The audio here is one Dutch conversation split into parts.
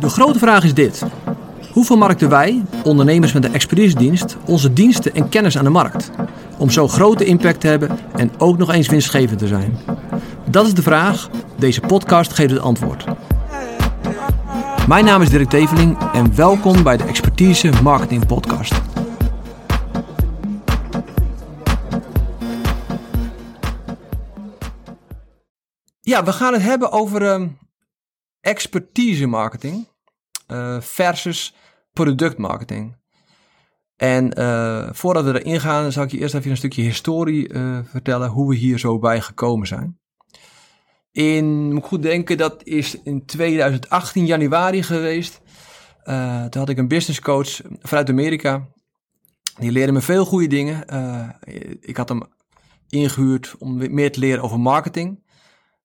De grote vraag is dit. Hoe vermarkten wij, ondernemers met een expertisedienst, onze diensten en kennis aan de markt? Om zo grote impact te hebben en ook nog eens winstgevend te zijn. Dat is de vraag. Deze podcast geeft het antwoord. Mijn naam is Dirk Teveling en welkom bij de Expertise Marketing Podcast. Ja, we gaan het hebben over uh, expertise marketing uh, versus productmarketing. En uh, voordat we erin gaan, zal ik je eerst even een stukje historie uh, vertellen hoe we hier zo bij gekomen zijn. In, moet ik goed denken, dat is in 2018 januari geweest. Toen had ik een business coach vanuit Amerika. Die leerde me veel goede dingen. ik had hem ingehuurd om meer te leren over marketing.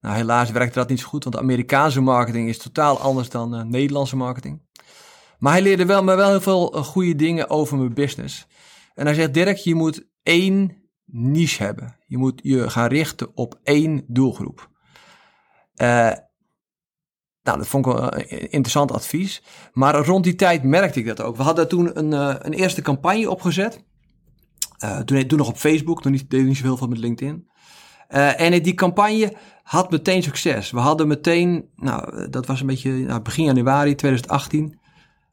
Nou, helaas werkte dat niet zo goed, want Amerikaanse marketing is totaal anders dan uh, Nederlandse marketing. Maar hij leerde wel, me wel heel veel uh, goede dingen over mijn business. En hij zegt, Dirk, je moet één niche hebben. Je moet je gaan richten op één doelgroep. Uh, nou, dat vond ik wel een interessant advies. Maar rond die tijd merkte ik dat ook. We hadden toen een, een eerste campagne opgezet. toen, toen nog op Facebook, toen deed ik niet zoveel van met LinkedIn. Uh, en die campagne had meteen succes. We hadden meteen, nou, dat was een beetje nou, begin januari 2018,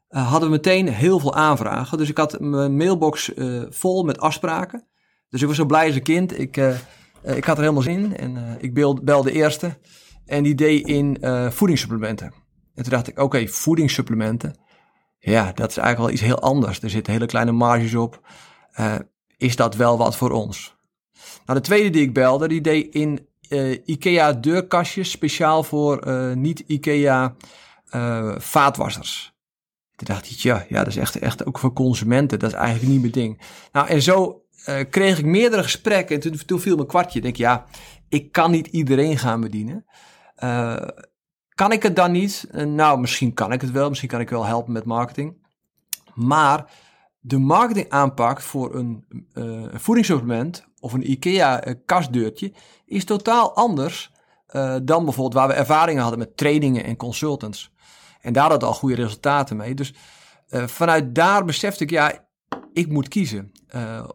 uh, hadden we meteen heel veel aanvragen. Dus ik had mijn mailbox uh, vol met afspraken. Dus ik was zo blij als een kind. Ik, ik had er helemaal zin in. En ik belde de eerste. En die deed in voedingssupplementen. En toen dacht ik, oké, voedingssupplementen. Ja, dat is eigenlijk wel iets heel anders. Er zitten hele kleine marges op. is dat wel wat voor ons? Nou, de tweede die ik belde, die deed in uh, IKEA deurkastjes speciaal voor uh, niet-IKEA uh, vaatwassers. Toen dacht ik, ja, ja, dat is echt, echt ook voor consumenten. Dat is eigenlijk niet mijn ding. Nou, en zo kreeg ik meerdere gesprekken. En toen, toen viel mijn kwartje. Ik denk, ja, ik kan niet iedereen gaan bedienen. kan ik het dan niet? nou, misschien kan ik het wel. Misschien kan ik wel helpen met marketing. Maar de marketingaanpak voor een uh, voedingssupplement of een IKEA uh, kastdeurtje is totaal anders uh, dan bijvoorbeeld waar we ervaringen hadden met trainingen en consultants. En daar hadden al goede resultaten mee. Dus vanuit daar besefte ik, ja, ik moet kiezen.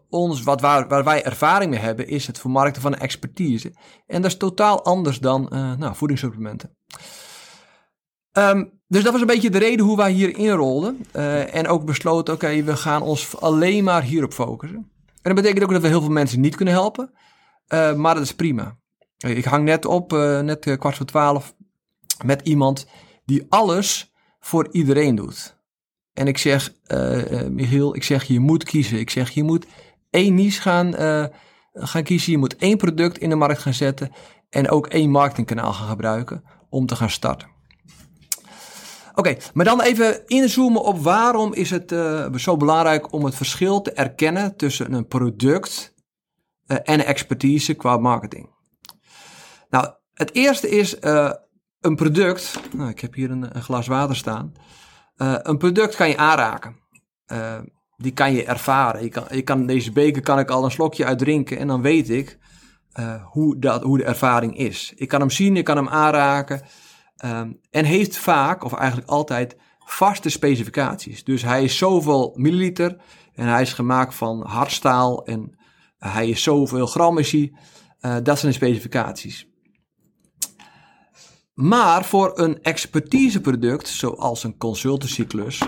ons, wat waar, waar, wij ervaring mee hebben, is het vermarkten van expertise. En dat is totaal anders dan nou, voedingssupplementen. Um, dus dat was een beetje de reden hoe wij hier inrolden. Uh, en ook besloten, oké, we gaan ons alleen maar hierop focussen. En dat betekent ook dat we heel veel mensen niet kunnen helpen. Uh, maar dat is prima. Ik hang net op, uh, net kwart voor twaalf, met iemand die alles voor iedereen doet. En ik zeg, Michiel, ik zeg, je moet kiezen. Ik zeg, je moet één niche gaan, gaan kiezen. Je moet één product in de markt gaan zetten. En ook één marketingkanaal gaan gebruiken om te gaan starten. Oké, maar dan even inzoomen op waarom is het uh, zo belangrijk om het verschil te erkennen tussen een product uh, en expertise qua marketing. Nou, het eerste is uh, een product. Nou, ik heb hier een, een glas water staan. een product kan je aanraken. die kan je ervaren. Je kan, je kan, deze beker kan ik al een slokje uitdrinken en dan weet ik hoe, dat, hoe de ervaring is. Ik kan hem zien, ik kan hem aanraken. Um, en heeft vaak, of eigenlijk altijd, vaste specificaties. Dus hij is zoveel milliliter en hij is gemaakt van hardstaal en hij is zoveel gram is hij. Uh, dat zijn de specificaties. Maar voor een expertiseproduct, zoals een consultancyklus,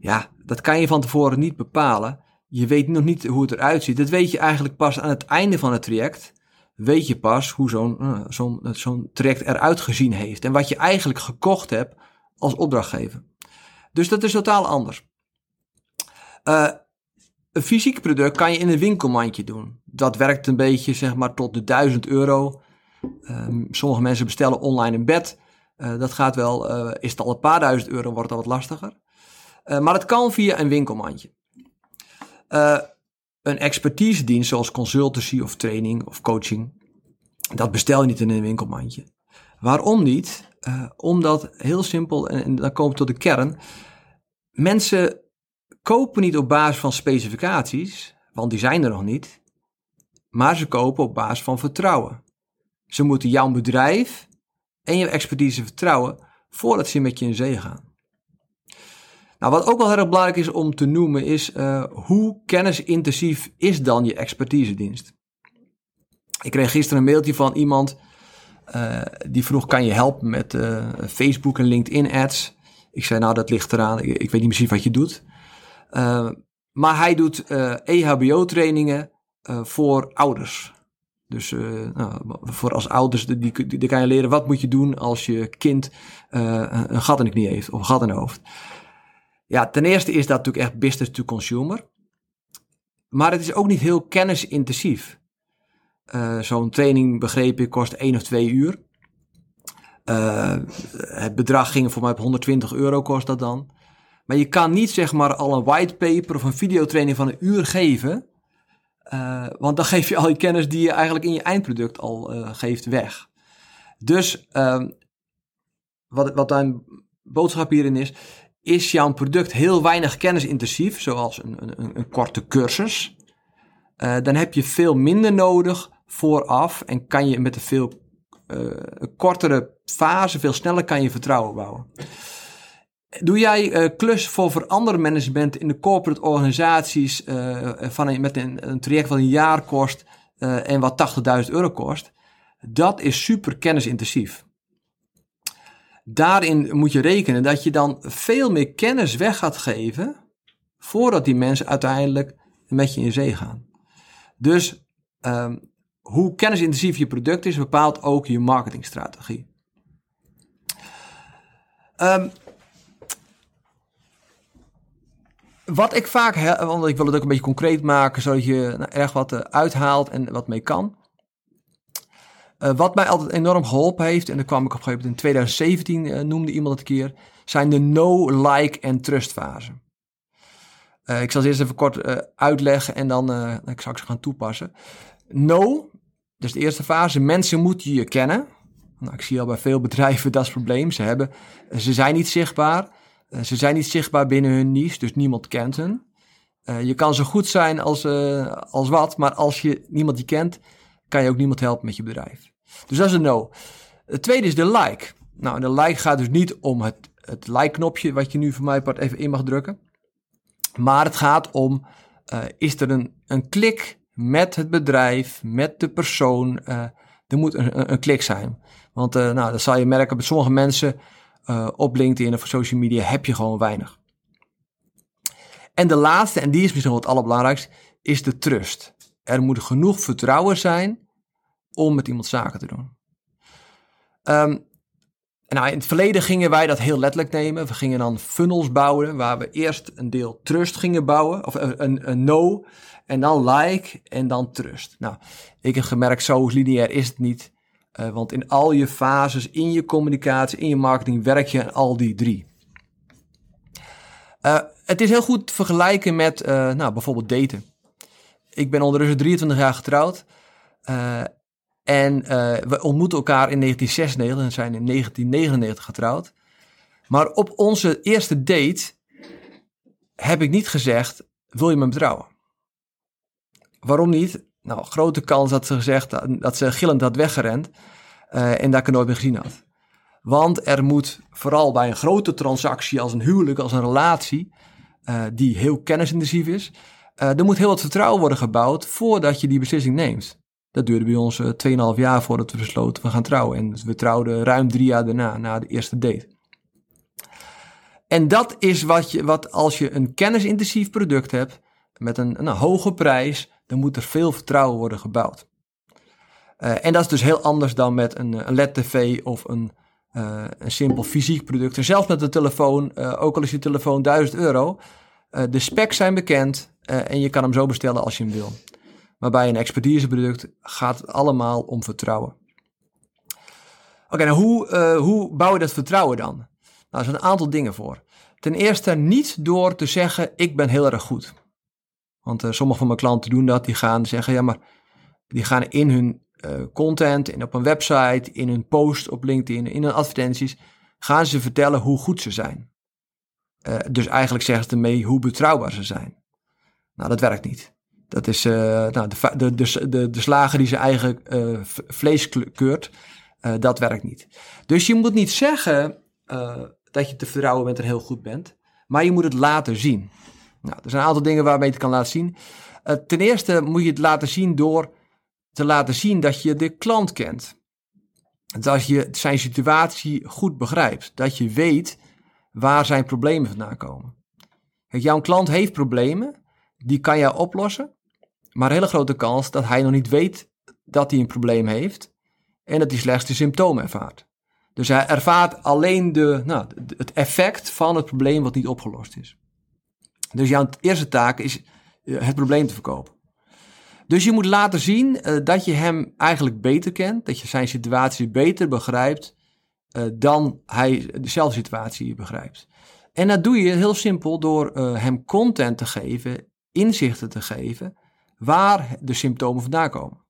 ja, dat kan je van tevoren niet bepalen. Je weet nog niet hoe het eruit ziet. Dat weet je eigenlijk pas aan het einde van het traject weet je pas hoe zo'n uh, zo'n zo'n traject eruit gezien heeft. En wat je eigenlijk gekocht hebt als opdrachtgever. Dus dat is totaal anders. Uh, een fysiek product kan je in een winkelmandje doen. Dat werkt een beetje zeg maar tot de 1000 euro. Um, sommige mensen bestellen online een bed. Dat gaat wel, is het al een paar duizend euro, wordt al wat lastiger. Maar het kan via een winkelmandje een expertise dienst zoals consultancy of training of coaching, dat bestel je niet in een winkelmandje. Waarom niet? Uh, omdat heel simpel, en, en dan komen we tot de kern, mensen kopen niet op basis van specificaties, want die zijn er nog niet, maar ze kopen op basis van vertrouwen. Ze moeten jouw bedrijf en je expertise vertrouwen voordat ze met je in zee gaan. Nou, wat ook wel heel erg belangrijk is om te noemen is uh, hoe kennisintensief is dan je expertisedienst? Ik kreeg gisteren een mailtje van iemand uh, die vroeg: kan je helpen met uh, Facebook en LinkedIn ads? Ik zei: Nou, dat ligt eraan. Ik, weet niet precies wat je doet. maar hij doet EHBO-trainingen voor ouders. Dus nou, voor als ouders, die, die, die, kan je leren wat moet je doen als je kind een gat in de knie heeft of een gat in de hoofd. Ja, ten eerste is dat natuurlijk echt business to consumer. Maar het is ook niet heel kennisintensief. Uh, Zo'n training, begreep ik, kost één of twee uur. Uh, het bedrag ging voor mij op 120 euro, kost dat dan. Maar je kan niet zeg maar al een whitepaper of een videotraining van een uur geven. Uh, want dan geef je al die kennis die je eigenlijk in je eindproduct al geeft weg. Dus ehm, wat, wat mijn boodschap hierin is, is jouw product heel weinig kennisintensief, zoals een, een, een korte cursus, uh, dan heb je veel minder nodig vooraf en kan je met een veel uh, kortere fase, veel sneller kan je vertrouwen bouwen. Doe jij uh, klus voor verandermanagement in de corporate organisaties van een, met een, een, traject van een jaar kost en wat 80.000 euro kost? Dat is super kennisintensief daarin moet je rekenen dat je dan veel meer kennis weg gaat geven voordat die mensen uiteindelijk met je in zee gaan. Dus um, hoe kennisintensief je product is, bepaalt ook je marketingstrategie. Um, wat ik vaak, want ik wil het ook een beetje concreet maken, zodat je nou, erg wat uh, uithaalt en wat mee kan. Uh, wat mij altijd enorm geholpen heeft, en daar kwam ik op een gegeven moment in 2017, uh, eh, noemde iemand het keer, zijn de no, like en trust fasen. Uh, ik zal ze eerst even kort uitleggen en dan ik zal ik ze gaan toepassen. No, dus de eerste fase, mensen moeten je kennen. Nou, ik zie al bij veel bedrijven dat is het probleem. Ze, hebben, ze zijn niet zichtbaar. ze zijn niet zichtbaar binnen hun niche, dus niemand kent hen. je kan zo goed zijn als, als wat, maar als je niemand die kent, kan je ook niemand helpen met je bedrijf. Dus dat is een no. Het tweede is de like. Nou, de like gaat dus niet om het, het like-knopje, wat je nu voor mij part even in mag drukken. Maar het gaat om, uh, is er een, een klik met het bedrijf, met de persoon. Uh, er moet een, een, klik zijn. Want uh, nou, dat zal je merken bij sommige mensen op LinkedIn of social media heb je gewoon weinig. En de laatste, en die is misschien wel het allerbelangrijkste, is de trust. Er moet genoeg vertrouwen zijn om met iemand zaken te doen. Um, nou, in het verleden gingen wij dat heel letterlijk nemen. We gingen dan funnels bouwen, waar we eerst een deel trust gingen bouwen, of een, een, no, en dan like en dan trust. Nou, ik heb gemerkt, zo lineair is het niet. Uh, want in al je fases, in je communicatie, in je marketing, werk je aan al die drie. Uh, het is heel goed te vergelijken met uh, nou, bijvoorbeeld daten. Ik ben ondertussen 23 jaar getrouwd. En uh, we ontmoeten elkaar in 1996 en zijn in 1999 getrouwd. Maar op onze eerste date heb ik niet gezegd: Wil je me betrouwen? Waarom niet? Nou, grote kans dat ze gezegd dat ze gillend had weggerend uh, en dat ik er nooit meer gezien had. Want er moet vooral bij een grote transactie als een huwelijk, als een relatie, die heel kennisintensief is, er moet heel wat vertrouwen worden gebouwd voordat je die beslissing neemt. Dat duurde bij ons uh, eh, 2,5 jaar voordat we besloten we gaan trouwen. En we trouwden ruim drie jaar daarna, na de eerste date. En dat is wat je, wat als je een kennisintensief product hebt met een, een hoge prijs, dan moet er veel vertrouwen worden gebouwd. Uh, en dat is dus heel anders dan met een, een LED-TV of een, een simpel fysiek product. En zelfs met een telefoon, ook al is je telefoon 1000 euro, de specs zijn bekend en je kan hem zo bestellen als je hem wil. Maar bij een expertiseproduct gaat het allemaal om vertrouwen. Oké, nou hoe, uh, hoe bouw je dat vertrouwen dan? Nou, er zijn een aantal dingen voor. Ten eerste niet door te zeggen, ik ben heel erg goed. Want sommige van mijn klanten doen dat. Die gaan zeggen, ja maar, die gaan in hun content, in op een website, in hun post op LinkedIn, in hun advertenties, gaan ze vertellen hoe goed ze zijn. Dus eigenlijk zeggen ze ermee hoe betrouwbaar ze zijn. Nou, dat werkt niet. Dat is uh, nou, de, de, de, de, de slager die zijn eigen uh, vlees keurt. Dat werkt niet. Dus je moet niet zeggen dat je te vertrouwen bent en heel goed bent. Maar je moet het laten zien. Nou, er zijn een aantal dingen waarmee je het kan laten zien. ten eerste moet je het laten zien door te laten zien dat je de klant kent. Dat je zijn situatie goed begrijpt. Dat je weet waar zijn problemen vandaan komen. Jouw klant heeft problemen, die kan jij oplossen. Maar een hele grote kans dat hij nog niet weet dat hij een probleem heeft en dat hij slechts de symptomen ervaart. Dus hij ervaart alleen de, nou, het effect van het probleem wat niet opgelost is. Dus jouw eerste taak is eh, het probleem te verkopen. Dus je moet laten zien uh, dat je hem eigenlijk beter kent, dat je zijn situatie beter begrijpt uh, dan hij dezelfde situatie begrijpt. En dat doe je heel simpel door uh, hem content te geven, inzichten te geven, waar de symptomen vandaan komen.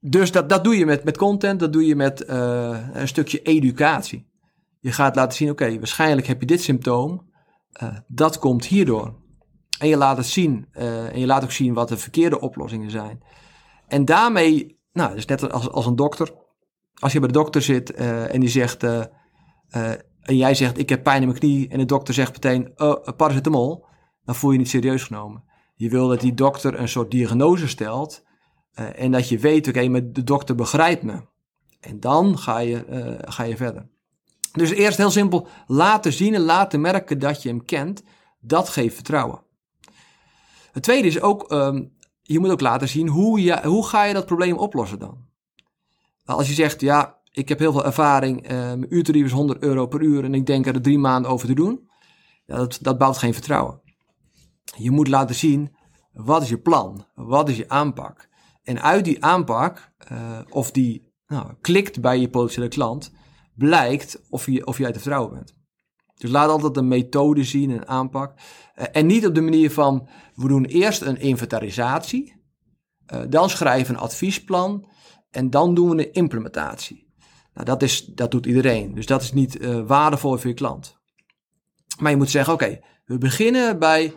dus dat, dat doe je met, met content, dat doe je met een stukje educatie. Je gaat laten zien, oké, waarschijnlijk heb je dit symptoom, dat komt hierdoor. En je laat het zien. En je laat ook zien wat de verkeerde oplossingen zijn. En daarmee, nou, dus net als, als een dokter. Als je bij de dokter zit uh, en die zegt. Uh, en jij zegt: Ik heb pijn in mijn knie. En de dokter zegt meteen: oh, paracetamol. Dan voel je niet serieus genomen. Je wil dat die dokter een soort diagnose stelt. en dat je weet: Oké, maar de dokter begrijpt me. En dan ga je, ga je verder. Dus eerst heel simpel: laten zien en laten merken dat je hem kent. Dat geeft vertrouwen. Het tweede is ook, um, je moet ook laten zien hoe, je, hoe ga je dat probleem oplossen dan. Als je zegt, ja, ik heb heel veel ervaring, uh, mijn uurtarief is 100 euro per uur en ik denk er drie maanden over te doen. Ja, dat, dat bouwt geen vertrouwen. Je moet laten zien, wat is je plan? Wat is je aanpak? En uit die aanpak, uh, of die nou, klikt bij je potentiële klant, blijkt of je, of jij te vertrouwen bent. Dus laat altijd een methode zien, een aanpak. Uh, en niet op de manier van, we doen eerst een inventarisatie, dan schrijven een adviesplan en dan doen we een implementatie. Nou, dat, is, dat doet iedereen, dus dat is niet uh, waardevol voor je klant. Maar je moet zeggen, oké, we beginnen bij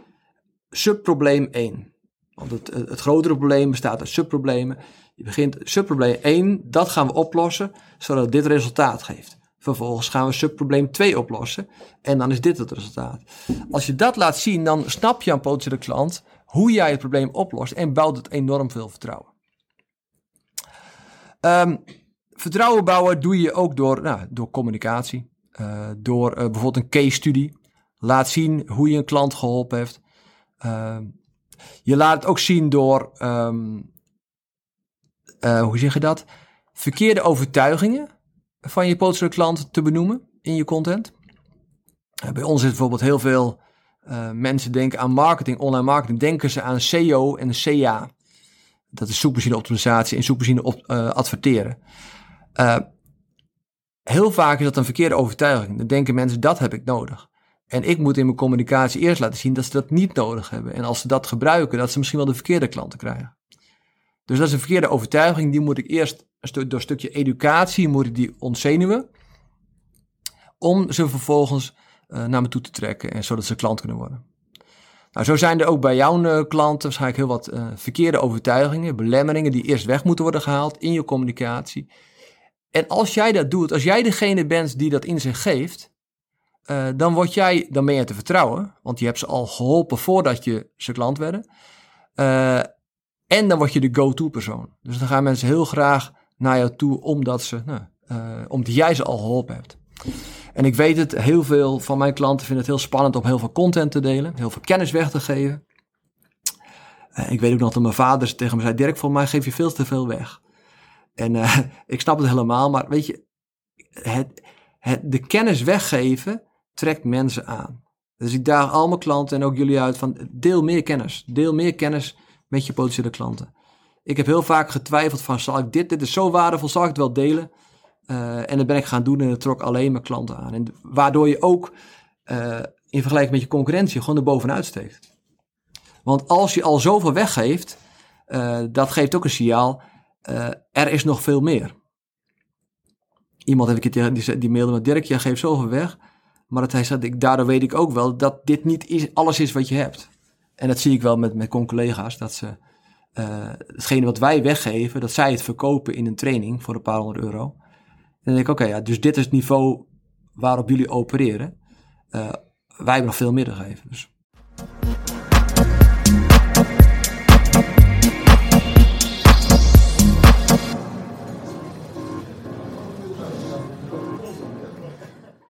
subprobleem 1. Want het, het grotere probleem bestaat uit subproblemen. Je begint subprobleem 1, dat gaan we oplossen, zodat dit resultaat geeft. Vervolgens gaan we subprobleem 2 oplossen. En dan is dit het resultaat. Als je dat laat zien, dan snap je aan potentiële klant hoe jij het probleem oplost en bouwt het enorm veel vertrouwen. Um, vertrouwen bouwen doe je ook door, nou, door communicatie. Uh, door uh, bijvoorbeeld een case study. Laat zien hoe je een klant geholpen heeft. Uh, je laat het ook zien door, um, hoe zeg je dat? Verkeerde overtuigingen van je potentiële klant te benoemen in je content. Eh, bij ons is bijvoorbeeld heel veel mensen denken aan marketing, online marketing, denken ze aan SEO en CA. Dat is zoekmachine optimalisatie en zoekmachine op, uh, adverteren. Uh, heel vaak is dat een verkeerde overtuiging. Dan denken mensen dat heb ik nodig. En ik moet in mijn communicatie eerst laten zien dat ze dat niet nodig hebben. En als ze dat gebruiken, dat ze misschien wel de verkeerde klanten krijgen. Dus dat is een verkeerde overtuiging. Die moet ik eerst door een stukje educatie moet die ontzenuwen. Om ze vervolgens uh, naar me toe te trekken en zodat ze klant kunnen worden. Nou, zo zijn er ook bij jouw uh, klanten waarschijnlijk heel wat uh, verkeerde overtuigingen, belemmeringen die eerst weg moeten worden gehaald in je communicatie. En als jij dat doet, als jij degene bent die dat in zich geeft, dan word jij, dan ben je te vertrouwen, want je hebt ze al geholpen voordat je ze klant werden. en dan word je de go-to persoon. Dus dan gaan mensen heel graag naar jou toe omdat, ze, nou, omdat jij ze al geholpen hebt. En ik weet het, heel veel van mijn klanten vinden het heel spannend om heel veel content te delen, heel veel kennis weg te geven. Uh, ik weet ook nog dat mijn vader tegen me zei, Dirk, volgens mij geef je veel te veel weg. En uh, ik snap het helemaal, maar weet je, het, het, de kennis weggeven trekt mensen aan. Dus ik daag al mijn klanten en ook jullie uit van deel meer kennis. Deel meer kennis met je potentiële klanten. Ik heb heel vaak getwijfeld van, zal ik dit, dit is zo waardevol, zal ik het wel delen? Uh, en dat ben ik gaan doen en het trok alleen mijn klanten aan. En waardoor je ook uh, in vergelijking met je concurrentie gewoon er bovenuit steekt. Want als je al zoveel weggeeft, uh, dat geeft ook een signaal, er is nog veel meer. Iemand heb ik het, die, die mailde met Dirk, jij geeft zoveel weg. Maar dat hij zei, daardoor weet ik ook wel dat dit niet is, alles is wat je hebt. En dat zie ik wel met, met collega's, dat ze hetgene wat wij weggeven, dat zij het verkopen in een training voor een paar honderd euro. Dan denk ik, oké, ja, dus dit is het niveau waarop jullie opereren. Uh, wij hebben nog veel meer te geven. Dus